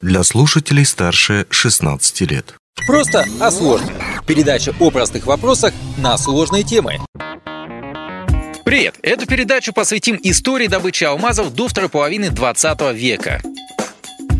для слушателей старше 16 лет. Просто о сложном. Передача о простых вопросах на сложные темы. Привет! Эту передачу посвятим истории добычи алмазов до второй половины 20 века.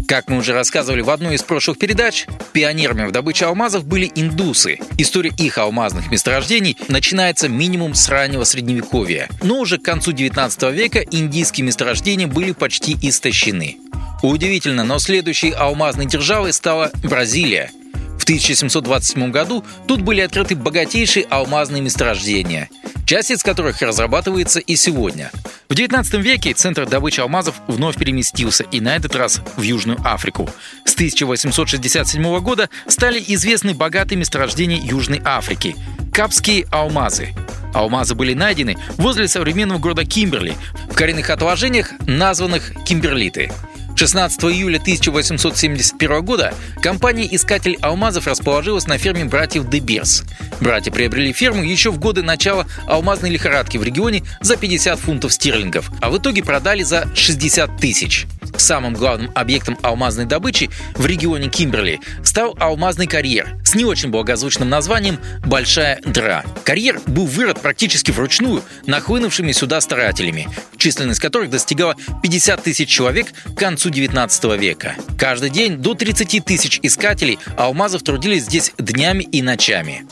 Как мы уже рассказывали в одной из прошлых передач, пионерами в добыче алмазов были индусы. История их алмазных месторождений начинается минимум с раннего средневековья. Но уже к концу 19 века индийские месторождения были почти истощены. Удивительно, но следующей алмазной державой стала Бразилия. В 1727 году тут были открыты богатейшие алмазные месторождения, часть из которых разрабатывается и сегодня. В 19 веке центр добычи алмазов вновь переместился, и на этот раз в Южную Африку. С 1867 года стали известны богатые месторождения Южной Африки – Капские алмазы. Алмазы были найдены возле современного города Кимберли, в коренных отложениях, названных Кимберлиты – 16 июля 1871 года компания «Искатель алмазов» расположилась на ферме братьев Дебирс. Братья приобрели ферму еще в годы начала алмазной лихорадки в регионе за 50 фунтов стерлингов, а в итоге продали за 60 тысяч. Самым главным объектом алмазной добычи в регионе Кимберли стал алмазный карьер с не очень благозвучным названием «Большая дра». Карьер был вырод практически вручную нахлынувшими сюда старателями, численность которых достигала 50 тысяч человек к концу 19 века. Каждый день до 30 тысяч искателей алмазов трудились здесь днями и ночами.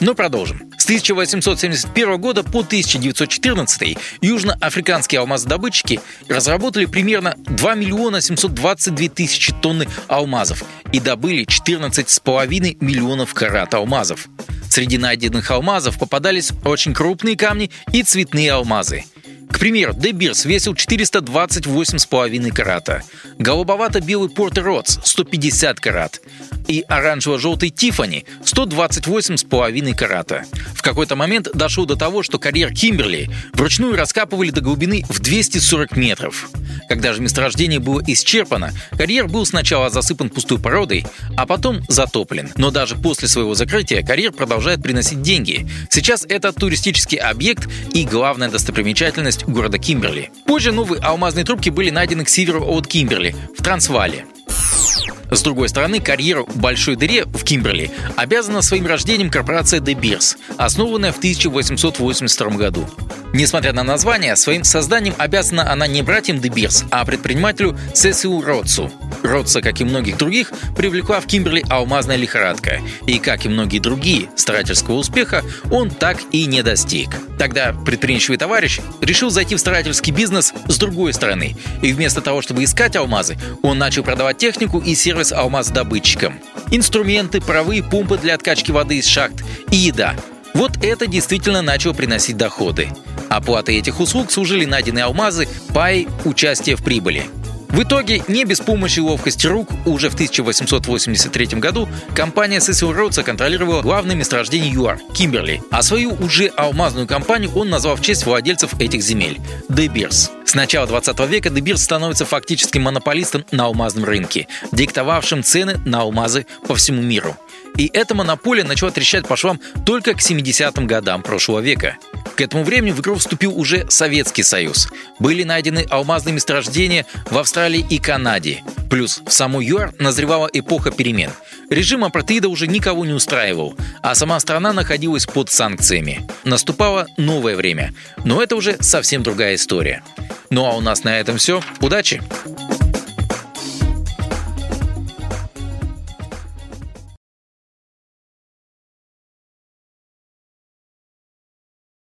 Но продолжим. С 1871 года по 1914 южноафриканские алмазодобытчики разработали примерно 2 миллиона 722 тысячи тонны алмазов и добыли 14,5 миллионов карат алмазов. Среди найденных алмазов попадались очень крупные камни и цветные алмазы. К примеру, Дебирс весил 428,5 карата, голубовато-белый Портер Ротс 150 карат, и оранжево-желтый Тифани 128,5 карата. В какой-то момент дошло до того, что карьер Кимберли вручную раскапывали до глубины в 240 метров. Когда же месторождение было исчерпано, карьер был сначала засыпан пустой породой, а потом затоплен. Но даже после своего закрытия карьер продолжает приносить деньги. Сейчас это туристический объект и главная достопримечательность города Кимберли. Позже новые алмазные трубки были найдены к северу от Кимберли, в Трансвале. С другой стороны, карьеру большой дыре в Кимберли обязана своим рождением корпорация De Beers, основанная в 1882 году. Несмотря на название, своим созданием обязана она не братьям Beers, а предпринимателю Сесилу Ротсу. Ротса, как и многих других, привлекла в Кимберли алмазная лихорадка, и, как и многие другие, старательского успеха он так и не достиг. Тогда предприимчивый товарищ решил зайти в старательский бизнес с другой стороны, и вместо того, чтобы искать алмазы, он начал продавать технику и сервис алмаз-добытчикам. Инструменты, паровые помпы для откачки воды из шахт и еда. Вот это действительно начало приносить доходы. Оплатой этих услуг служили найденные алмазы, пай, участие в прибыли. В итоге, не без помощи ловкости рук, уже в 1883 году компания Сесил Роудса контролировала главное месторождение ЮАР – Кимберли, а свою уже алмазную компанию он назвал в честь владельцев этих земель – De Beers. С начала 20 века De Beers становится фактически монополистом на алмазном рынке, диктовавшим цены на алмазы по всему миру. И эта монополия начала трещать по швам только к 70-м годам прошлого века. К этому времени в игру вступил уже Советский Союз. Были найдены алмазные месторождения в Австралии и Канаде. Плюс в саму ЮАР назревала эпоха перемен. Режим апартеида уже никого не устраивал, а сама страна находилась под санкциями. Наступало новое время, но это уже совсем другая история. Ну а у нас на этом все. Удачи!